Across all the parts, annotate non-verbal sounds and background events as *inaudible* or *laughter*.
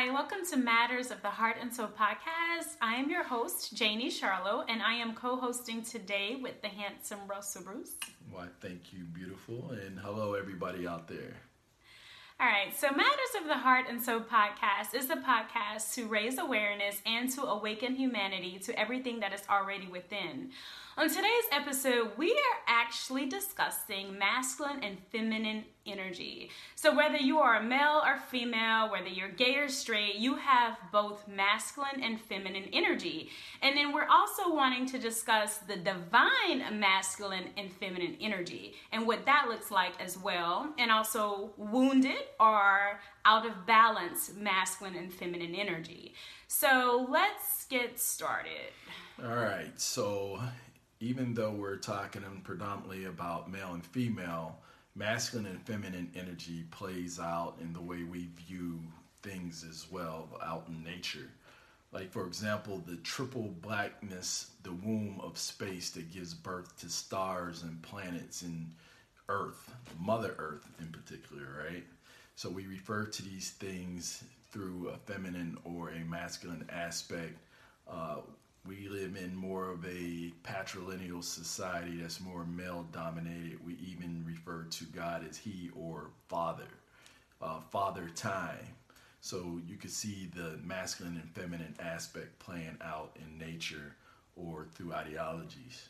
Hi, welcome to Matters of the Heart and Soul podcast. I am your host, Janie Charlo, and I am co hosting today with the handsome Russell Bruce. Why, thank you, beautiful, and hello, everybody out there. All right, so Matters of the Heart and Soul podcast is a podcast to raise awareness and to awaken humanity to everything that is already within. On today's episode, we are actually discussing masculine and feminine energy. So, whether you are a male or female, whether you're gay or straight, you have both masculine and feminine energy. And then we're also wanting to discuss the divine masculine and feminine energy and what that looks like as well, and also wounded or out of balance masculine and feminine energy. So, let's get started. All right, so even though we're talking predominantly about male and female, masculine and feminine energy plays out in the way we view things as well out in nature. Like, for example, the triple blackness, the womb of space that gives birth to stars and planets and Earth, Mother Earth in particular, right? So we refer to these things through a feminine or a masculine aspect. Uh, we live in more of a patrilineal society that's more male dominated. We even refer to God as He or Father, uh, Father Time. So you can see the masculine and feminine aspect playing out in nature or through ideologies.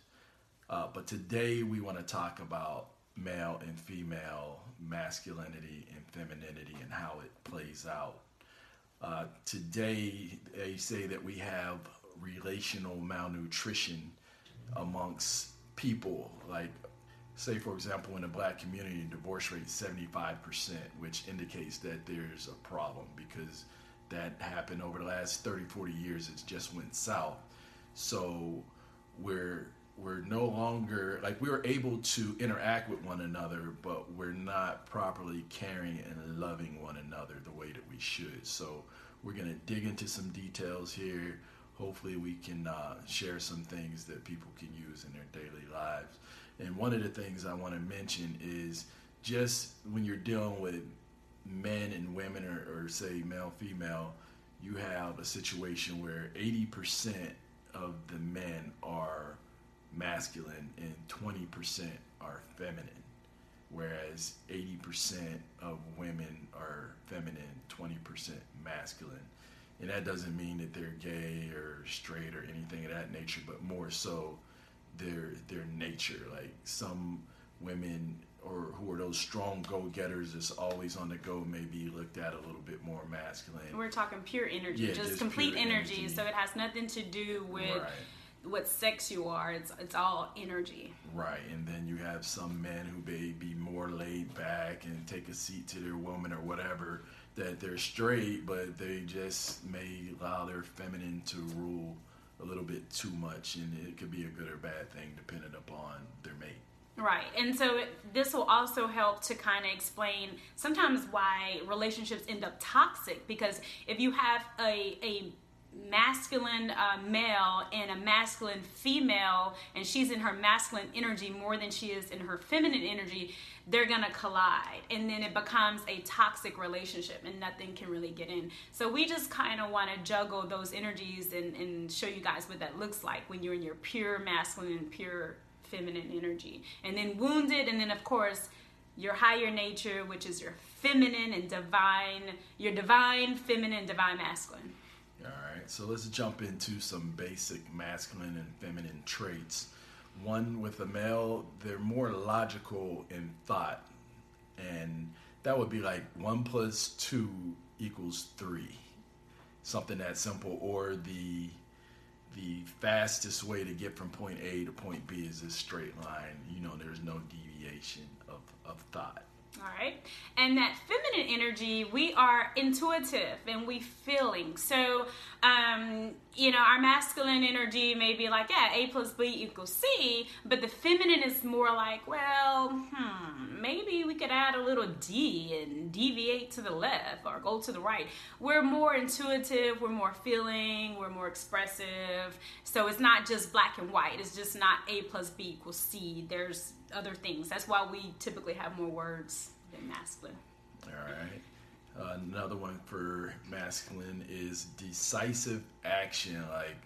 Uh, but today we want to talk about male and female masculinity and femininity and how it plays out. Uh, today, they say that we have relational malnutrition amongst people. Like, say, for example, in the black community, divorce rate is 75%, which indicates that there's a problem because that happened over the last 30, 40 years. It's just went south. So we're we're no longer like we were able to interact with one another, but we're not properly caring and loving one another the way that we should. So we're gonna dig into some details here hopefully we can uh, share some things that people can use in their daily lives. And one of the things I want to mention is just when you're dealing with men and women, or, or say male, female, you have a situation where 80% of the men are masculine and 20% are feminine, whereas 80% of women are feminine, 20% masculine and that doesn't mean that they're gay or straight or anything of that nature, but more so their their nature. Like some women or who are those strong go-getters that's always on the go may be looked at a little bit more masculine. We're talking pure energy, yeah, just, just, complete energy, energy, So it has nothing to do with right. what sex you are. It's it's all energy. Right, and then you have some men who may be more laid back and take a seat to their woman or whatever that they're straight, but they just may allow their feminine to rule a little bit too much, and it could be a good or bad thing depending upon their mate. Right. And so this will also help to kind of explain sometimes why relationships end up toxic because if you have a, a masculine uh, male and a masculine female, and she's in her masculine energy more than she is in her feminine energy, they're gonna collide, and then it becomes a toxic relationship, and nothing can really get in. So we just kind of want to juggle those energies and, and show you guys what that looks like when you're in your pure masculine and pure feminine energy, and then wounded, and then of course your higher nature, which is your feminine and divine, your divine feminine, divine masculine. All right, so let's jump into some basic masculine and feminine traits. One with a male, they're more logical in thought, and that would be like one plus two equals three, something that simple. Or the the fastest way to get from point A to point B is a straight line. You know, there's no deviation of, of thought. All right. And that feminine energy, we are intuitive and we feeling. So, um, you know, our masculine energy may be like, yeah, A plus B equals C, but the feminine is more like, well, hmm, maybe we could add a little D and deviate to the left or go to the right. We're more intuitive, we're more feeling, we're more expressive. So it's not just black and white. It's just not A plus B equals C. There's other things. That's why we typically have more words than masculine. All right. Uh, another one for masculine is decisive action. Like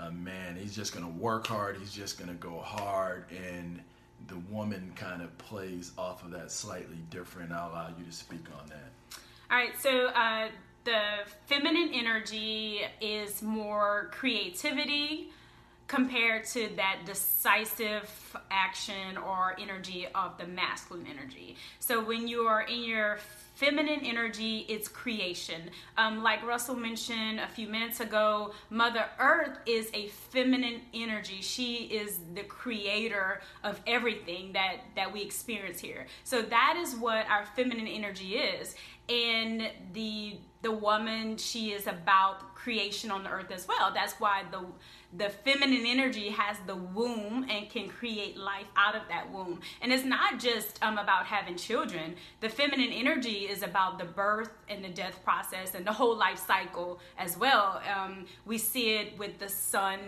a man, he's just going to work hard, he's just going to go hard. And the woman kind of plays off of that slightly different. I'll allow you to speak on that. All right. So, uh, the feminine energy is more creativity compared to that decisive action or energy of the masculine energy. So when you are in your feminine energy, it's creation. Um, like Russell mentioned a few minutes ago, Mother Earth is a feminine energy. She is the creator of everything that, that we experience here. So that is what our feminine energy is. And the the woman, she is about creation on the earth as well. That's why the the feminine energy has the womb and can create life out of that womb. And it's not just um, about having children. The feminine energy is about the birth and the death process and the whole life cycle as well. Um, we see it with the sun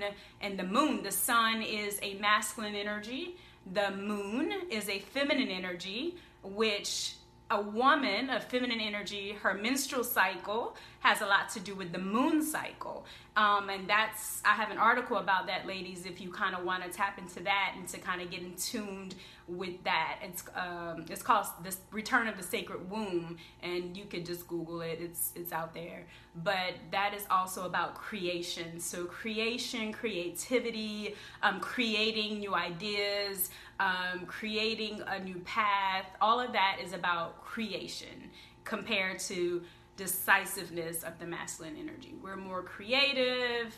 and the moon. The sun is a masculine energy. The moon is a feminine energy, which a woman, a feminine energy, her menstrual cycle has a lot to do with the moon cycle. Um, and that's, I have an article about that, ladies, if you kind of want to tap into that and to kind of get in tuned with that. It's, um, it's called The Return of the Sacred Womb, and you can just Google it, it's, it's out there. But that is also about creation. So, creation, creativity, um, creating new ideas, um, creating a new path, all of that is about creation compared to decisiveness of the masculine energy. We're more creative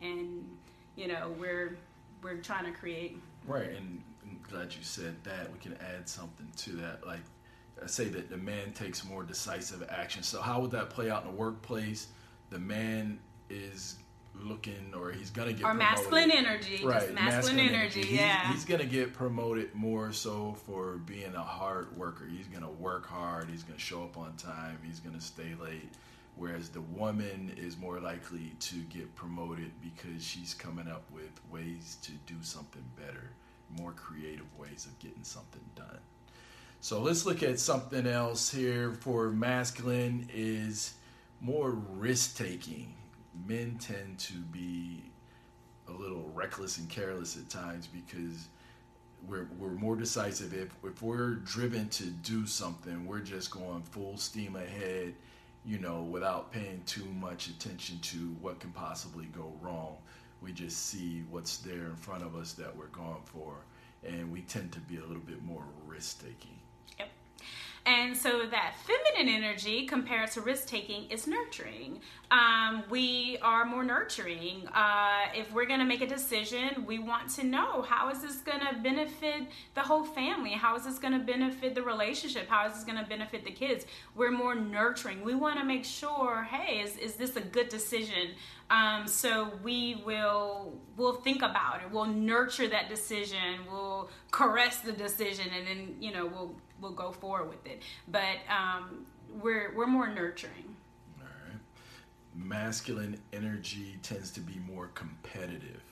and you know, we're we're trying to create. Right, and I'm glad you said that. We can add something to that. Like I say that the man takes more decisive action. So how would that play out in the workplace? The man is looking or he's gonna get or promoted. masculine energy right masculine, masculine energy, energy. He's, yeah. he's gonna get promoted more so for being a hard worker. He's gonna work hard he's gonna show up on time he's gonna stay late. Whereas the woman is more likely to get promoted because she's coming up with ways to do something better more creative ways of getting something done. So let's look at something else here. For masculine is more risk taking men tend to be a little reckless and careless at times because we're, we're more decisive. If, if we're driven to do something, we're just going full steam ahead, you know, without paying too much attention to what can possibly go wrong. We just see what's there in front of us that we're going for, and we tend to be a little bit more risk taking. And so that feminine energy compared to risk taking is nurturing. Um, we are more nurturing. Uh, if we're going to make a decision, we want to know how is this going to benefit the whole family? How is this going to benefit the relationship? How is this going to benefit the kids? We're more nurturing. We want to make sure, hey, is, is this a good decision? Um, so we will we'll think about it. We'll nurture that decision. We'll caress the decision, and then you know we'll we'll go forward with it. But um, we're we're more nurturing. All right. Masculine energy tends to be more competitive.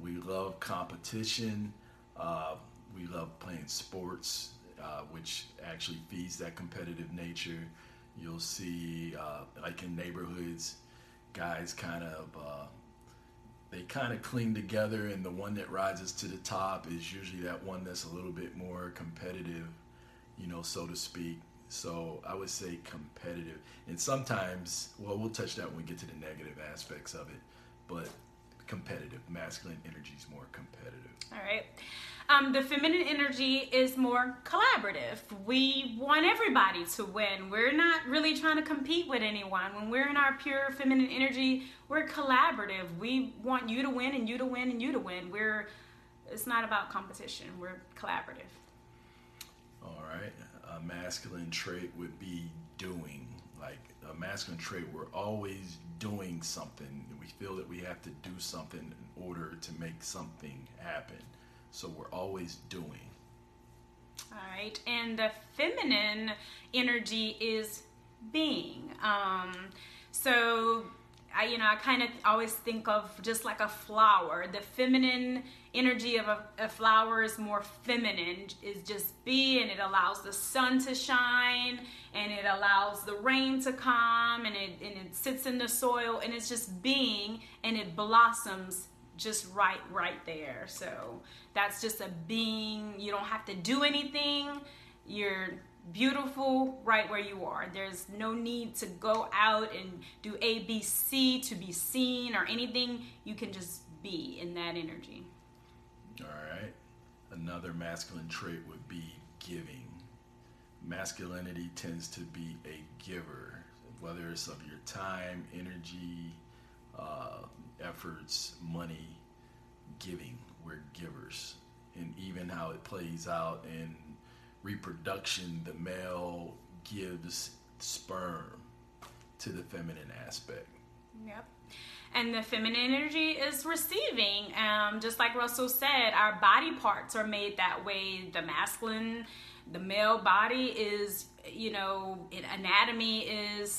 We love competition. Uh, we love playing sports, uh, which actually feeds that competitive nature. You'll see, uh, like in neighborhoods, guys kind of uh, they kind of cling together, and the one that rises to the top is usually that one that's a little bit more competitive you know, so to speak. So I would say competitive. And sometimes, well, we'll touch that when we get to the negative aspects of it, but competitive. Masculine energy is more competitive. All right. Um, the feminine energy is more collaborative. We want everybody to win. We're not really trying to compete with anyone. When we're in our pure feminine energy, we're collaborative. We want you to win and you to win and you to win. We're it's not about competition. We're collaborative. All right. a masculine trait would be doing. Like a masculine trait, we're always doing something. We feel that we have to do something in order to make something happen. So we're always doing. All right. And the feminine energy is being. Um, so I, you know, I kind of always think of just like a flower. The feminine energy of a, a, flower is more feminine, is just be, and it allows the sun to shine, and it allows the rain to come, and it and it sits in the soil, and it's just being, and it blossoms just right, right there. So that's just a being. You don't have to do anything. You're beautiful right where you are. There's no need to go out and do ABC to be seen or anything. You can just be in that energy. All right. Another masculine trait would be giving. Masculinity tends to be a giver, whether it's of your time, energy, uh, efforts, money, giving. We're givers. And even how it plays out in reproduction, the male gives sperm to the feminine aspect. Yep. And the feminine energy is receiving. Um, just like Russell said, our body parts are made that way. The masculine, the male body is, you know, anatomy is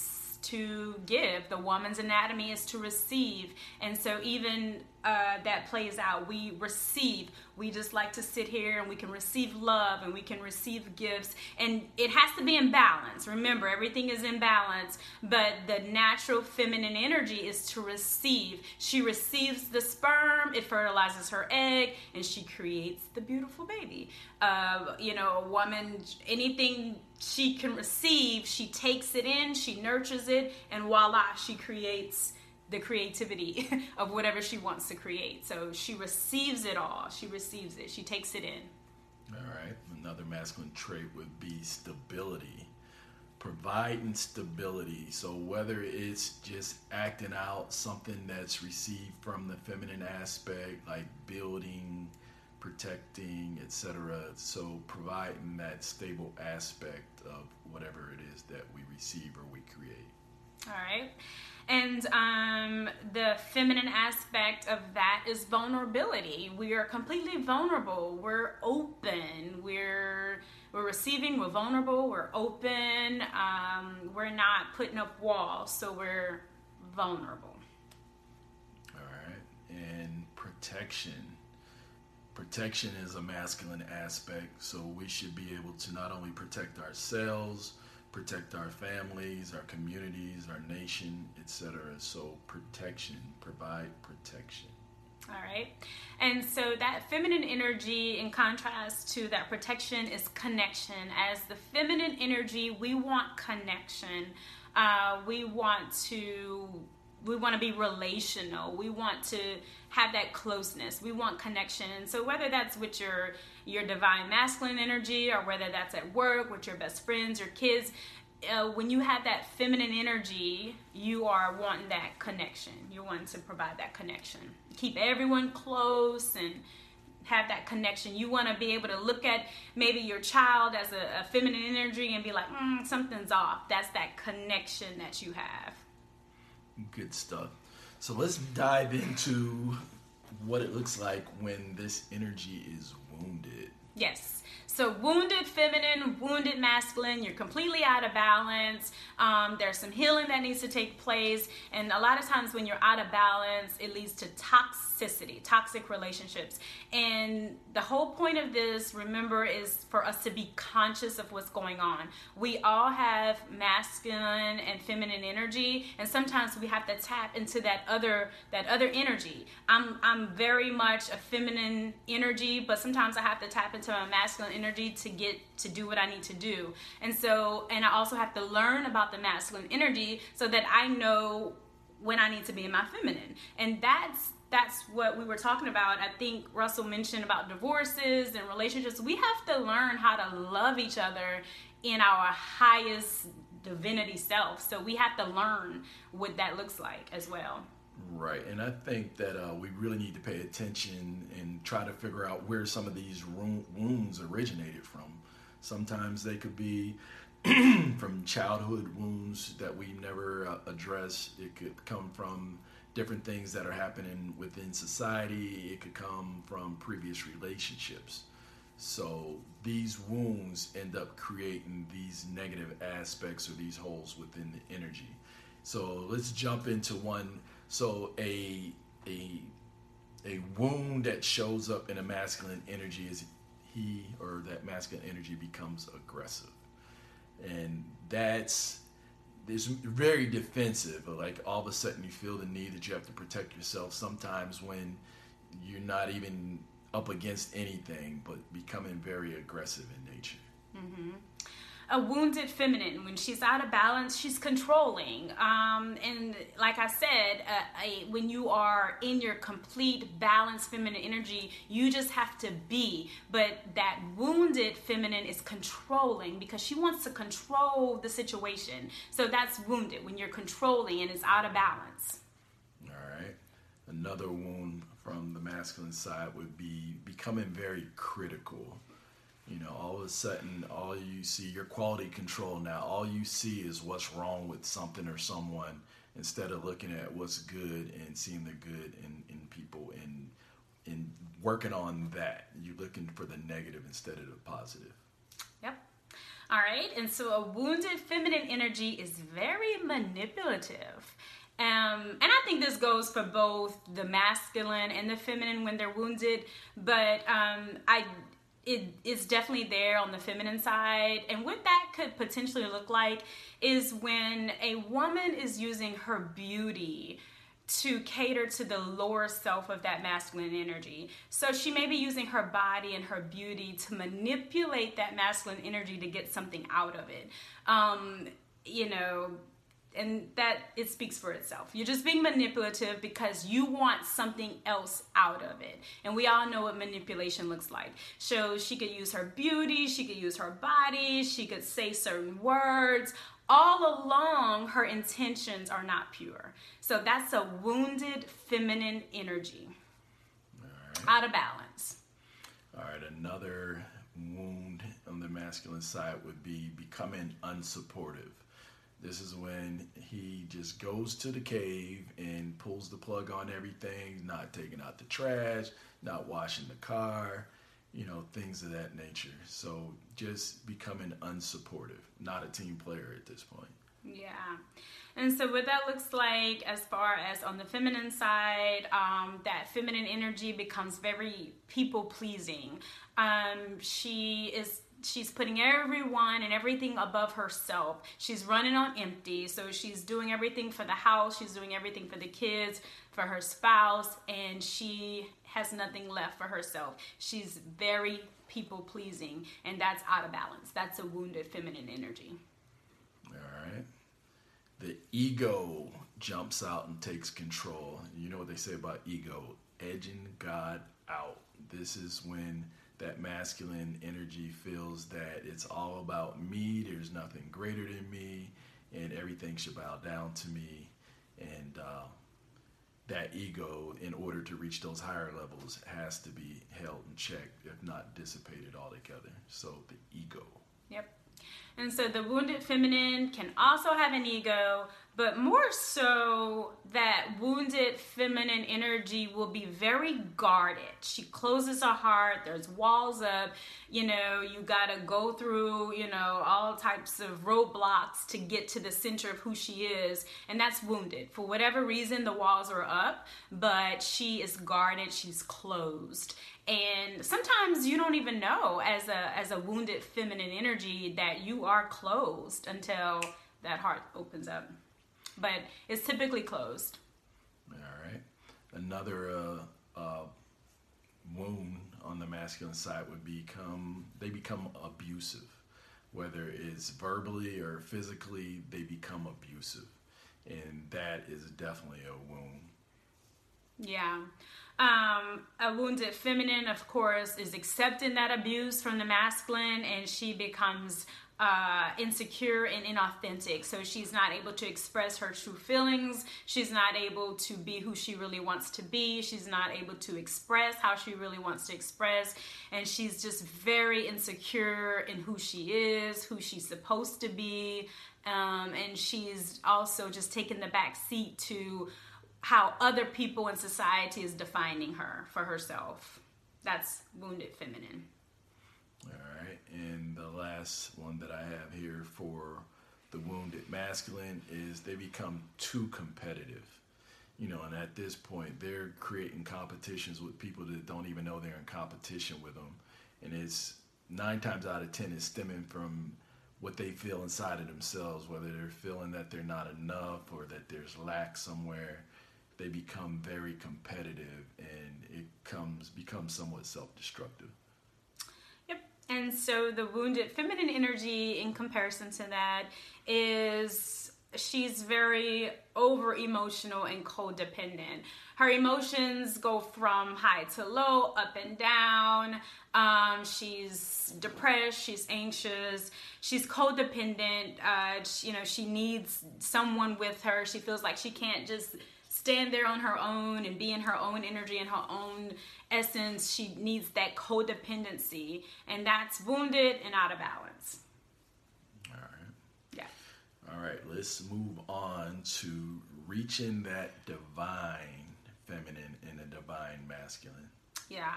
to give. The woman's anatomy is to receive. And so even uh, that plays out. We receive. We just like to sit here and we can receive love and we can receive gifts. And it has to be in balance. Remember, everything is in balance, but the natural feminine energy is to receive. She receives the sperm, it fertilizes her egg, and she creates the beautiful baby. Uh, you know, a woman, anything she can receive, she takes it in, she nurtures it, and voila, she creates the creativity *laughs* of whatever she wants to create. So she receives it all. She receives it. She takes it in. All right. Another masculine trait would be stability. Providing stability. So whether it's just acting out something that's received from the feminine aspect, like building, protecting, etc. So providing that stable aspect of whatever it is that we receive or we create. All right. And um, the feminine aspect of that is vulnerability. We are completely vulnerable. We're open. We're we're receiving. We're vulnerable. We're open. Um, we're not putting up walls, so we're vulnerable. All right, and protection. Protection is a masculine aspect, so we should be able to not only protect ourselves protect our families, our communities, our nation, etc. So protection, provide protection. All right. And so that feminine energy, in contrast to that protection, is connection. As the feminine energy, we want connection. Uh, we want to we want to be relational. We want to have that closeness. We want connection. And so whether that's with your your divine masculine energy or whether that's at work with your best friends, your kids, uh, when you have that feminine energy, you are wanting that connection. You're wanting to provide that connection. Keep everyone close and have that connection. You want to be able to look at maybe your child as a, a feminine energy and be like, mm, something's off. That's that connection that you have. Good stuff. So let's dive into what it looks like when this energy is wounded. Yes. So, wounded feminine, wounded masculine, you're completely out of balance. Um, there's some healing that needs to take place. And a lot of times, when you're out of balance, it leads to toxicity, toxic relationships. And the whole point of this, remember, is for us to be conscious of what's going on. We all have masculine and feminine energy, and sometimes we have to tap into that other that other energy. I'm I'm very much a feminine energy, but sometimes I have to tap into my masculine energy energy to get to do what I need to do. And so, and I also have to learn about the masculine energy so that I know when I need to be in my feminine. And that's that's what we were talking about. I think Russell mentioned about divorces and relationships. We have to learn how to love each other in our highest divinity self. So we have to learn what that looks like as well. Right, and I think that uh, we really need to pay attention and try to figure out where some of these wounds originated from. Sometimes they could be *clears throat* from childhood wounds that we never uh, address. It could come from different things that are happening within society. It could come from previous relationships. So these wounds end up creating these negative aspects or these holes within the energy. So let's jump into one. So a a a wound that shows up in a masculine energy is he or that masculine energy becomes aggressive, and that's it's very defensive. Like all of a sudden, you feel the need that you have to protect yourself. Sometimes when you're not even up against anything, but becoming very aggressive in nature. Mm-hmm a wounded feminine. When she's out of balance, she's controlling. Um, and like I said, uh, a, when you are in your complete balanced feminine energy, you just have to be. But that wounded feminine is controlling because she wants to control the situation. So that's wounded when you're controlling and it's out of balance. All right. Another wound from the masculine side would be becoming very critical you know, all of a sudden, all you see, your quality control now, all you see is what's wrong with something or someone instead of looking at what's good and seeing the good in, in people and in working on that. You're looking for the negative instead of the positive. Yep. All right. And so a wounded feminine energy is very manipulative. Um, and I think this goes for both the masculine and the feminine when they're wounded. But um, I it is definitely there on the feminine side. And what that could potentially look like is when a woman is using her beauty to cater to the lower self of that masculine energy. So she may be using her body and her beauty to manipulate that masculine energy to get something out of it. Um, you know, and that it speaks for itself. You're just being manipulative because you want something else out of it. And we all know what manipulation looks like. So she could use her beauty, she could use her body, she could say certain words. All along, her intentions are not pure. So that's a wounded feminine energy. Out of balance. All right, another wound on the masculine side would be becoming unsupportive this is when he just goes to the cave and pulls the plug on everything, not taking out the trash, not washing the car, you know, things of that nature. So just becoming unsupportive, not a team player at this point. Yeah. And so, what that looks like as far as on the feminine side, um, that feminine energy becomes very people pleasing. Um, she is she's putting everyone and everything above herself. She's running on empty. So she's doing everything for the house, she's doing everything for the kids, for her spouse, and she has nothing left for herself. She's very people pleasing, and that's out of balance. That's a wounded feminine energy. All right. The ego jumps out and takes control. You know what they say about ego edging God out. This is when that masculine energy feels that it's all about me, there's nothing greater than me, and everything should bow down to me. And uh, that ego, in order to reach those higher levels, has to be held in check, if not dissipated altogether. So the ego. Yep. And so the wounded feminine can also have an ego, but more so that wounded feminine energy will be very guarded. She closes her heart, there's walls up, you know, you gotta go through, you know, all types of roadblocks to get to the center of who she is, and that's wounded. For whatever reason, the walls are up, but she is guarded, she's closed. And sometimes you don't even know as a as a wounded feminine energy that you are closed until that heart opens up but it's typically closed. All right. Another uh, uh, wound on the masculine side would become they become abusive, whether it's verbally or physically, they become abusive, and that is definitely a wound. Yeah. Um, a wounded feminine, of course, is accepting that abuse from the masculine, and she becomes uh, insecure and inauthentic. So she's not able to express her true feelings. She's not able to be who she really wants to be. She's not able to express how she really wants to express. And she's just very insecure in who she is, who she's supposed to be. Um, and she's also just taking the back seat to how other people in society is defining her for herself. That's wounded feminine. All right. And the last one that I have here for the wounded masculine is they become too competitive. You know, and at this point, they're creating competitions with people that don't even know they're in competition with them. And it's nine times out of ten is stemming from what they feel inside of themselves, whether they're feeling that they're not enough or that there's lack somewhere. They become very competitive, and it comes becomes somewhat self-destructive. Yep. And so the wounded feminine energy, in comparison to that, is she's very over emotional and codependent. Her emotions go from high to low, up and down. Um, she's depressed. She's anxious. She's codependent. Uh, she, you know, she needs someone with her. She feels like she can't just stand there on her own and be in her own energy and her own essence, she needs that codependency, and that's wounded and out of balance. All right. Yeah. All right, let's move on to reaching that divine feminine and a divine masculine. Yeah.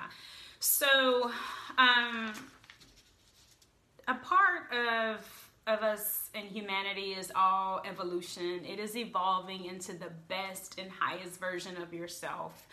So, um, a part of of us and humanity is all evolution. It is evolving into the best and highest version of yourself.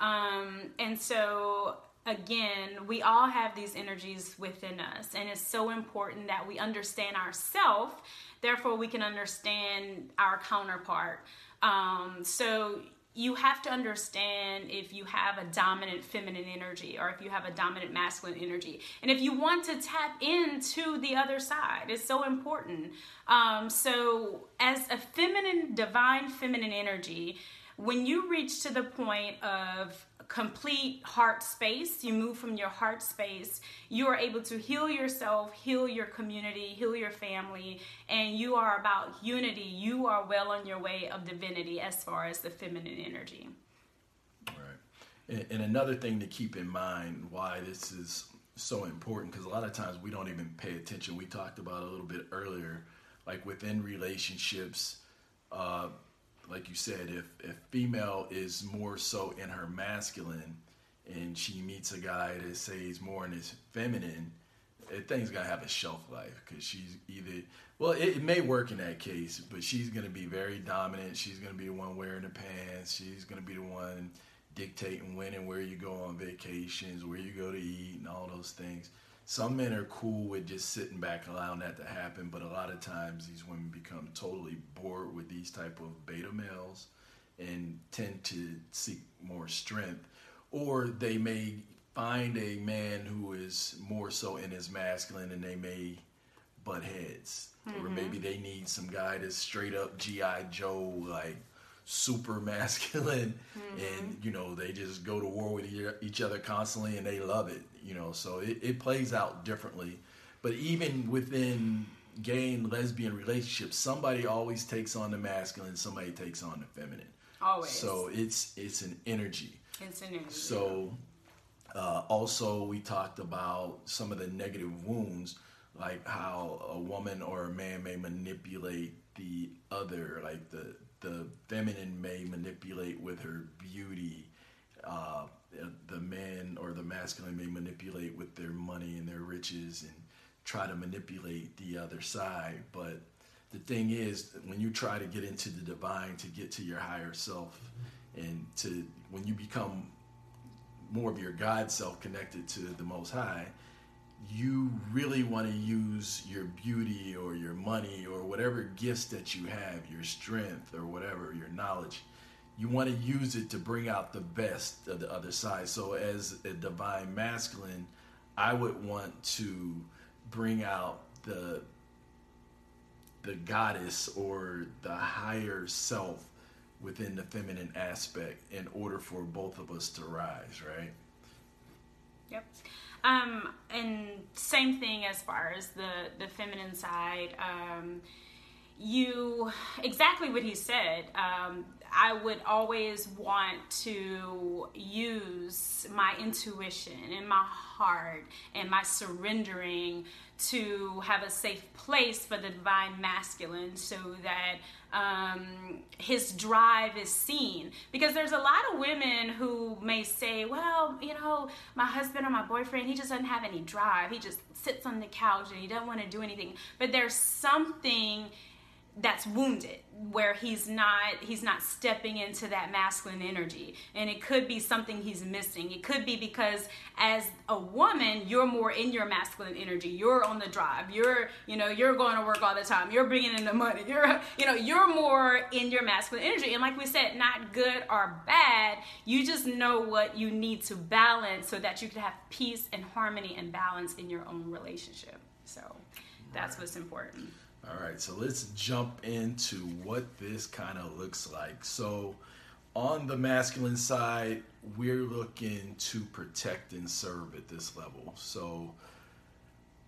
Um, and so, again, we all have these energies within us, and it's so important that we understand ourselves, therefore, we can understand our counterpart. Um, so, you have to understand if you have a dominant feminine energy or if you have a dominant masculine energy. And if you want to tap into the other side, it's so important. Um, so, as a feminine, divine feminine energy, when you reach to the point of complete heart space, you move from your heart space, you are able to heal yourself, heal your community, heal your family, and you are about unity. You are well on your way of divinity as far as the feminine energy. Right. And, and another thing to keep in mind why this is so important, because a lot of times we don't even pay attention. We talked about a little bit earlier, like within relationships. Uh, like you said, if if female is more so in her masculine, and she meets a guy that says more in his feminine, that thing's gonna have a shelf life because she's either well, it, it, may work in that case, but she's gonna be very dominant. She's gonna be the one wearing the pants. She's gonna be the one dictating when and where you go on vacations, where you go to eat, and all those things some men are cool with just sitting back allowing that to happen but a lot of times these women become totally bored with these type of beta males and tend to seek more strength or they may find a man who is more so in his masculine and they may butt heads mm-hmm. or maybe they need some guy that's straight up gi joe like super masculine. Mm-hmm. and you know they just go to war with each other constantly and they love it you know so it, it plays out differently. But even within gay and lesbian relationships somebody always takes on the masculine somebody takes on the feminine. Always. So it's it's an energy. It's an energy. So uh, also we talked about some of the negative wounds like how a woman or a man may manipulate the other like the the feminine may manipulate with her beauty. Uh, the man or the masculine may manipulate with their money and their riches and try to manipulate the other side. But the thing is, when you try to get into the divine to get to your higher self, and to when you become more of your God self connected to the Most High, you really want to use your beauty or your money or whatever gifts that you have, your strength or whatever, your knowledge, you want to use it to bring out the best of the other side. So, as a divine masculine, I would want to bring out the the goddess or the higher self within the feminine aspect in order for both of us to rise, right? Yep. Um, and same thing as far as the the feminine side. Um, you exactly what he said. Um, I would always want to use my intuition and my heart and my surrendering to have a safe place for the divine masculine so that um, his drive is seen. Because there's a lot of women who may say, well, you know, my husband or my boyfriend, he just doesn't have any drive. He just sits on the couch and he doesn't want to do anything. But there's something that's wounded where he's not he's not stepping into that masculine energy. And it could be something he's missing. It could be because as a woman you're more in your masculine energy. You're on the drive. You're you know you're going to work all the time. You're bringing in the money. You're you know you're more in your masculine energy. And like we said not good or bad you just know what you need to balance so that you can have peace and harmony and balance in your own relationship. So that's what's important all right, so let's jump into what this kind of looks like. So, on the masculine side, we're looking to protect and serve at this level. So,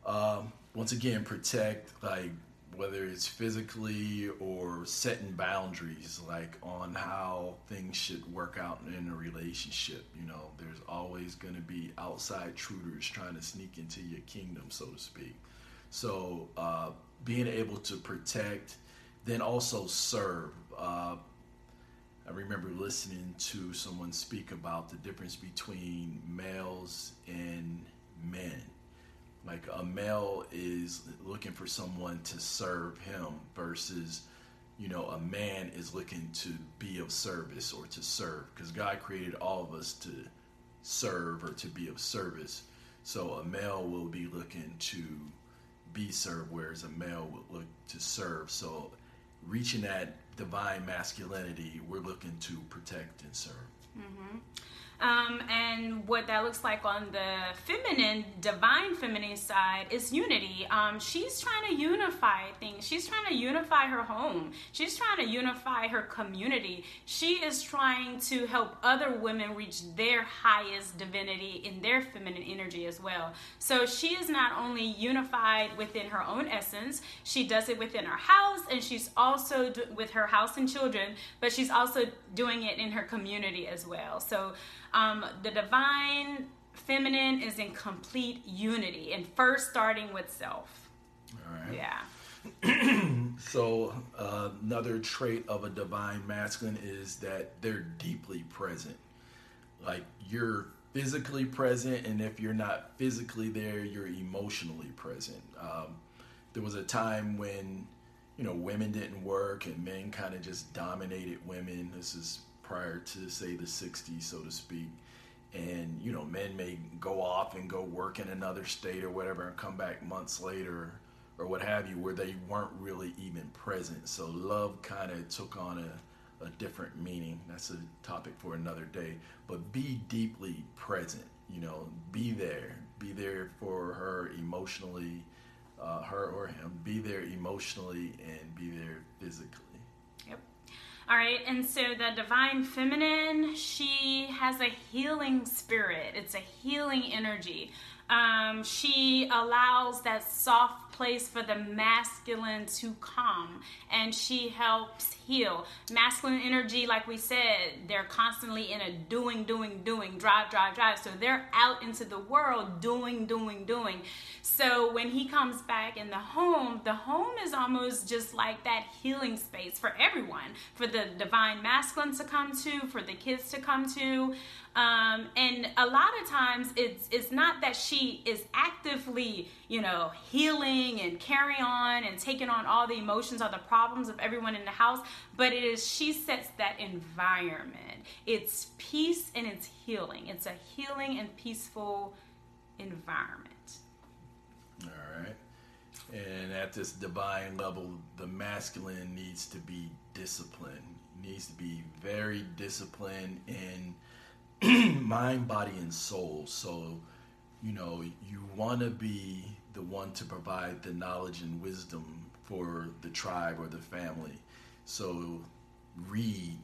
um, once again, protect like whether it's physically or setting boundaries, like on how things should work out in a relationship. You know, there's always going to be outside intruders trying to sneak into your kingdom, so to speak. So, uh, being able to protect, then also serve. Uh, I remember listening to someone speak about the difference between males and men. Like a male is looking for someone to serve him versus, you know, a man is looking to be of service or to serve because God created all of us to serve or to be of service. So a male will be looking to be served, whereas a male would look to serve. So, reaching that divine masculinity, we're looking to protect and serve. Mm-hmm. Um, and what that looks like on the feminine, divine feminine side is unity. Um, she's trying to unify things. She's trying to unify her home. She's trying to unify her community. She is trying to help other women reach their highest divinity in their feminine energy as well. So she is not only unified within her own essence, she does it within her house, and she's also do- with her house and children, but she's also doing it in her community as well. So um, the divine feminine is in complete unity and first starting with self. All right. Yeah. *clears throat* so, uh, another trait of a divine masculine is that they're deeply present. Like you're physically present, and if you're not physically there, you're emotionally present. Um, there was a time when, you know, women didn't work and men kind of just dominated women. This is prior to say the 60s so to speak. And you know men may go off and go work in another state or whatever and come back months later or what have you where they weren't really even present. So love kind of took on a, a different meaning. That's a topic for another day. But be deeply present you know be there. Be there for her emotionally uh, her or him. Be there emotionally and be there physically all right, and so the divine feminine, she has a healing spirit. It's a healing energy. Um, she allows that soft place for the masculine to come and she helps heal. Masculine energy, like we said, they're constantly in a doing, doing, doing, drive, drive, drive. So they're out into the world doing, doing, doing. So when he comes back in the home, the home is almost just like that healing space for everyone, for the divine masculine to come to, for the kids to come to. Um, and a lot of times it's it's not that she is actively, you know, healing and carry on and taking on all the emotions or the problems of everyone in the house, but it is she sets that environment. It's peace and it's healing. It's a healing and peaceful environment. All right. And at this divine level, the masculine needs to be disciplined, needs to be very disciplined in *clears throat* mind, body, and soul. So, you know, you want to be the one to provide the knowledge and wisdom for the tribe or the family. So, read,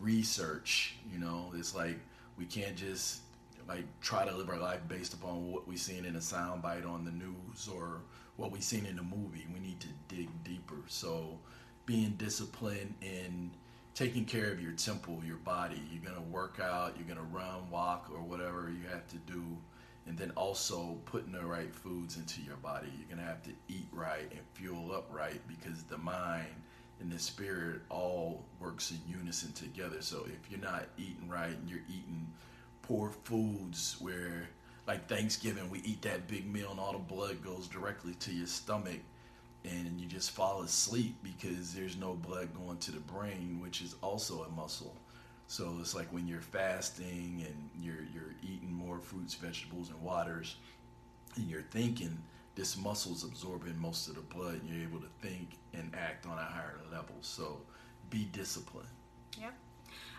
research. You know, it's like we can't just like try to live our life based upon what we've seen in a soundbite on the news or what we've seen in a movie. We need to dig deeper. So being disciplined in taking care of your temple, your body. You're gonna work out, you're gonna run, walk, or whatever you have to do, and then also putting the right foods into your body. You're gonna have to eat right and fuel up right because the mind and the spirit all works in unison together. So if you're not eating right and you're eating poor foods where like Thanksgiving, we eat that big meal and all the blood goes directly to your stomach and you just fall asleep because there's no blood going to the brain, which is also a muscle. So it's like when you're fasting and you're you're eating more fruits, vegetables, and waters, and you're thinking, this muscle's absorbing most of the blood, and you're able to think and act on a higher level. So be disciplined. Yep.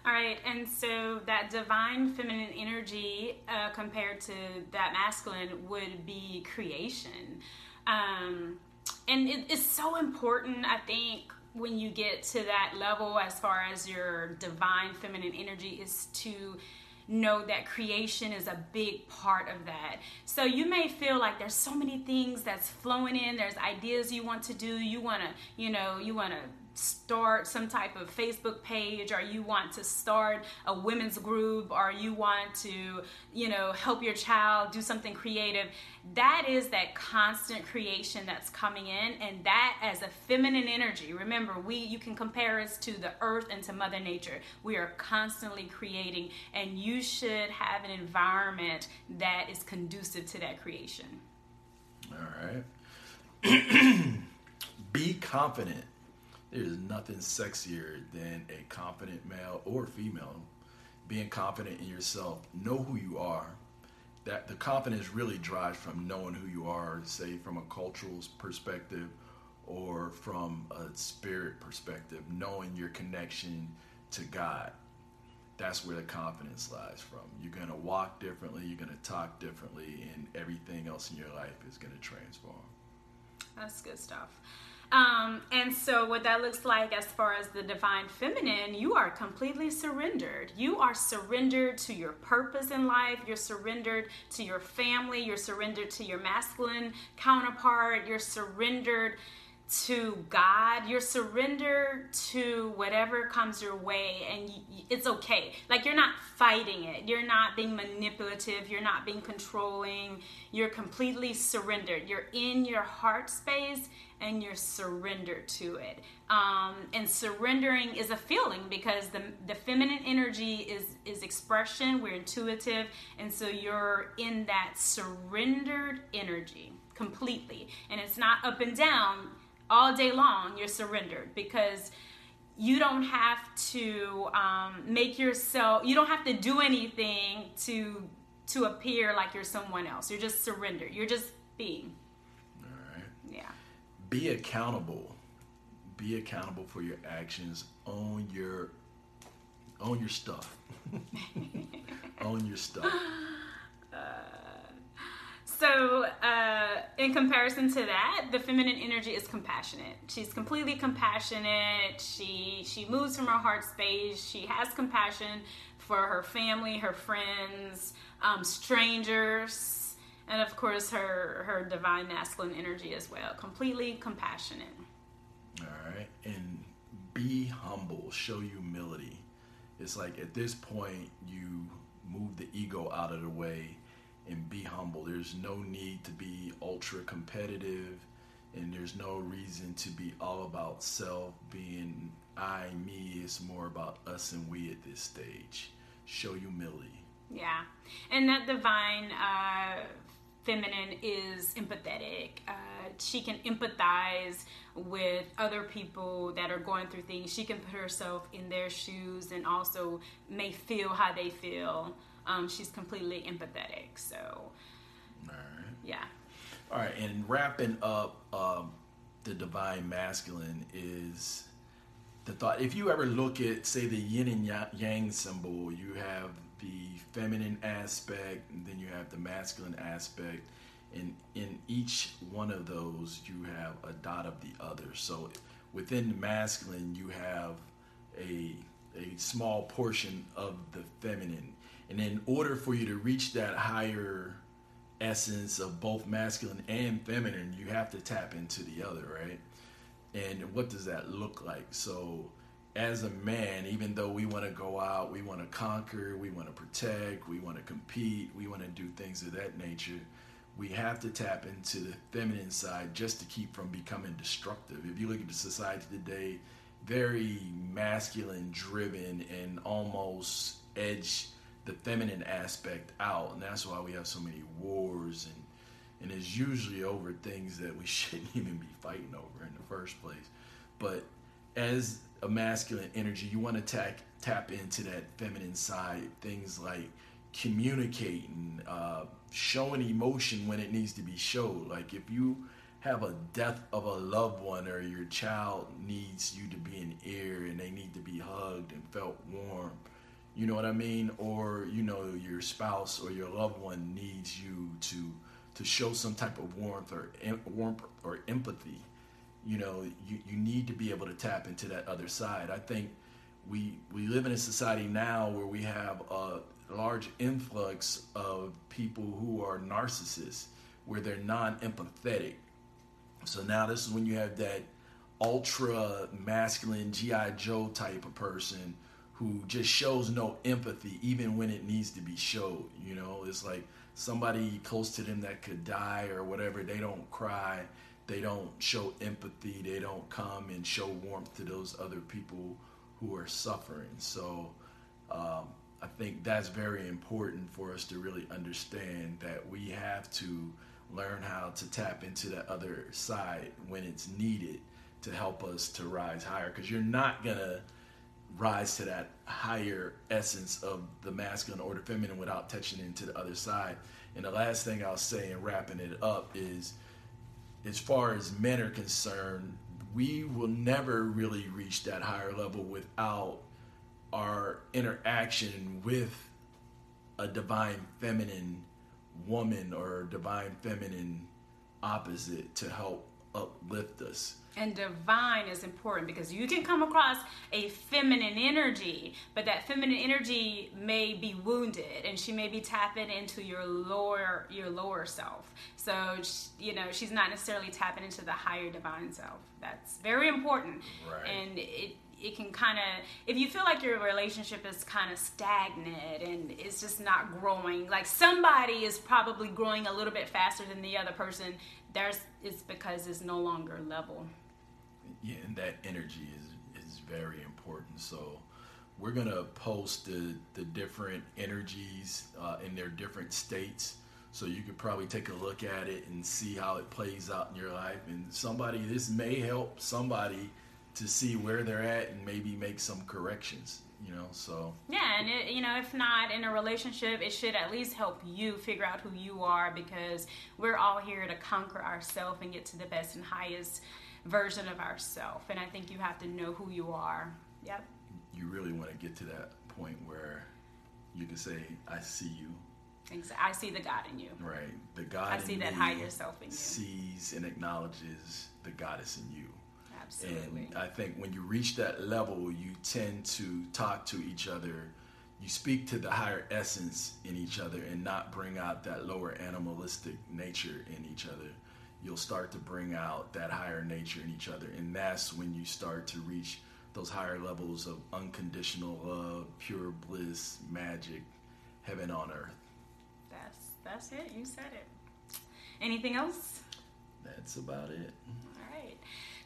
All right, and so that divine feminine energy uh, compared to that masculine would be creation. Um, and it, it's so important, I think, when you get to that level as far as your divine feminine energy is to know that creation is a big part of that. So you may feel like there's so many things that's flowing in, there's ideas you want to do, you want to, you know, you want to start some type of Facebook page or you want to start a women's group or you want to, you know, help your child do something creative, that is that constant creation that's coming in and that as a feminine energy. Remember, we you can compare us to the earth and to mother nature. We are constantly creating and you should have an environment that is conducive to that creation. All right. *clears throat* Be confident there's nothing sexier than a confident male or female being confident in yourself. Know who you are. That the confidence really drives from knowing who you are, say from a cultural perspective or from a spirit perspective, knowing your connection to God. That's where the confidence lies from. You're going to walk differently, you're going to talk differently, and everything else in your life is going to transform. That's good stuff. Um, and so, what that looks like as far as the divine feminine, you are completely surrendered. You are surrendered to your purpose in life. You're surrendered to your family. You're surrendered to your masculine counterpart. You're surrendered to God. your surrender to whatever comes your way, and it's okay. Like you're not fighting it. You're not being manipulative. You're not being controlling. You're completely surrendered. You're in your heart space and you're surrendered to it. Um, and surrendering is a feeling because the, the feminine energy is, is expression, we're intuitive, and so you're in that surrendered energy completely. And it's not up and down all day long, you're surrendered because you don't have to um, make yourself, you don't have to do anything to to appear like you're someone else. You're just surrendered. You're just being Alright. Yeah. be accountable. Be accountable for your actions. Own your own your stuff. *laughs* own your stuff. *laughs* Uh, so, uh, in comparison to that, the feminine energy is compassionate. She's completely compassionate. She she moves from her heart space. She has compassion for her family, her friends, um, strangers and of course her her divine masculine energy as well completely compassionate all right and be humble show humility it's like at this point you move the ego out of the way and be humble there's no need to be ultra competitive and there's no reason to be all about self being i me it's more about us and we at this stage show humility yeah and that divine uh feminine is empathetic. Uh, she can empathize with other people that are going through things. She can put herself in their shoes and also may feel how they feel. Um, she's completely empathetic. So, all right. yeah. All right, and wrapping up um, the divine masculine is the thought. If you ever look at, say, the yin and yang symbol, you have the feminine aspect, and then you have the masculine aspect. And in each one of those, you have a dot of the other. So within the masculine, you have a a small portion of the feminine, And in order for you to reach that higher essence of both masculine and feminine, you have to tap into the other, right? And what does that look like? So, as a man, even though we want to go out, we want to conquer, we want to protect, we want to compete, we want to do things of that nature, we have to tap into the feminine side just to keep from becoming destructive. If you look at the society today, very masculine driven and almost edge the feminine aspect out. And that's why we have so many wars and and it's usually over things that we *laughs* shouldn't even be fighting over in the first place. But as a masculine energy, you want to tap tap into that feminine side. Things like communicating, uh, showing emotion when it needs to be showed. Like if you have a death of a loved one or your child needs you to be an ear and they need to be hugged and felt warm you know what i mean? Or you know your spouse or your loved one needs you to to show some type of warmth or warmth or empathy. You know you, you need to be able to tap into that other side. I think we we live in a society now where we have a large influx of people who are narcissists where they're non-empathetic. So now this is when you have that ultra masculine GI Joe type of person who just shows no empathy even when it needs to be showed. You know, it's like somebody close to them that could die or whatever, they don't cry, they don't show empathy, they don't come and show warmth to those other people who are suffering. So um, I think that's very important for us to really understand that we have to learn how to tap into the other side when it's needed to help us to rise higher because you're not gonna rise to that higher essence of the masculine or the feminine without touching into the other side and the last thing i'll say in wrapping it up is as far as men are concerned we will never really reach that higher level without our interaction with a divine feminine woman or divine feminine opposite to help uplift us. And divine is important because you can come across a feminine energy, but that feminine energy may be wounded, and she may be tapping into your lower your lower self. So you know she's not necessarily tapping into the higher divine self. That's very important, right. and it it can kind of if you feel like your relationship is kind of stagnant and it's just not growing like somebody is probably growing a little bit faster than the other person there's it's because it's no longer level yeah and that energy is is very important. So we're gonna post the the different energies uh, in their different states. So you could probably take a look at it and see how it plays out in your life. And somebody this may help somebody to see where they're at and maybe make some corrections you know so. Yeah and it, you know if not in a relationship it should at least help you figure out who you are because we're all here to conquer ourselves and get to the best and highest version of ourselves and i think you have to know who you are yep you really want to get to that point where you can say i see you I see the God in you. Right. The God I see that higher self in you. Sees and acknowledges the goddess in you. Absolutely. And I think when you reach that level, you tend to talk to each other. You speak to the higher essence in each other and not bring out that lower animalistic nature in each other. You'll start to bring out that higher nature in each other. And that's when you start to reach those higher levels of unconditional love, pure bliss, magic, heaven on earth. That's that's it. You said it. Anything else? That's about it.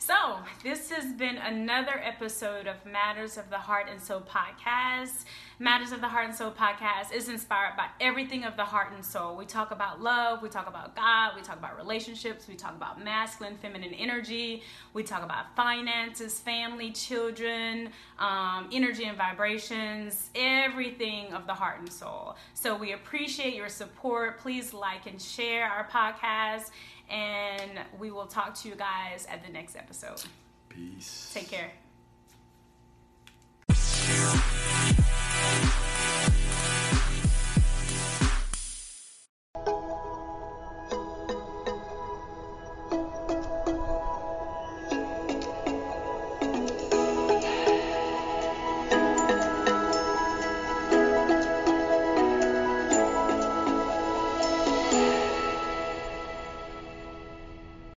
So, this has been another episode of Matters of the Heart and Soul podcast. Matters of the Heart and Soul podcast is inspired by everything of the heart and soul. We talk about love, we talk about God, we talk about relationships, we talk about masculine, feminine energy, we talk about finances, family, children, um, energy and vibrations, everything of the heart and soul. So, we appreciate your support. Please like and share our podcast and we will talk to you guys at the next episode. Peace. Take care.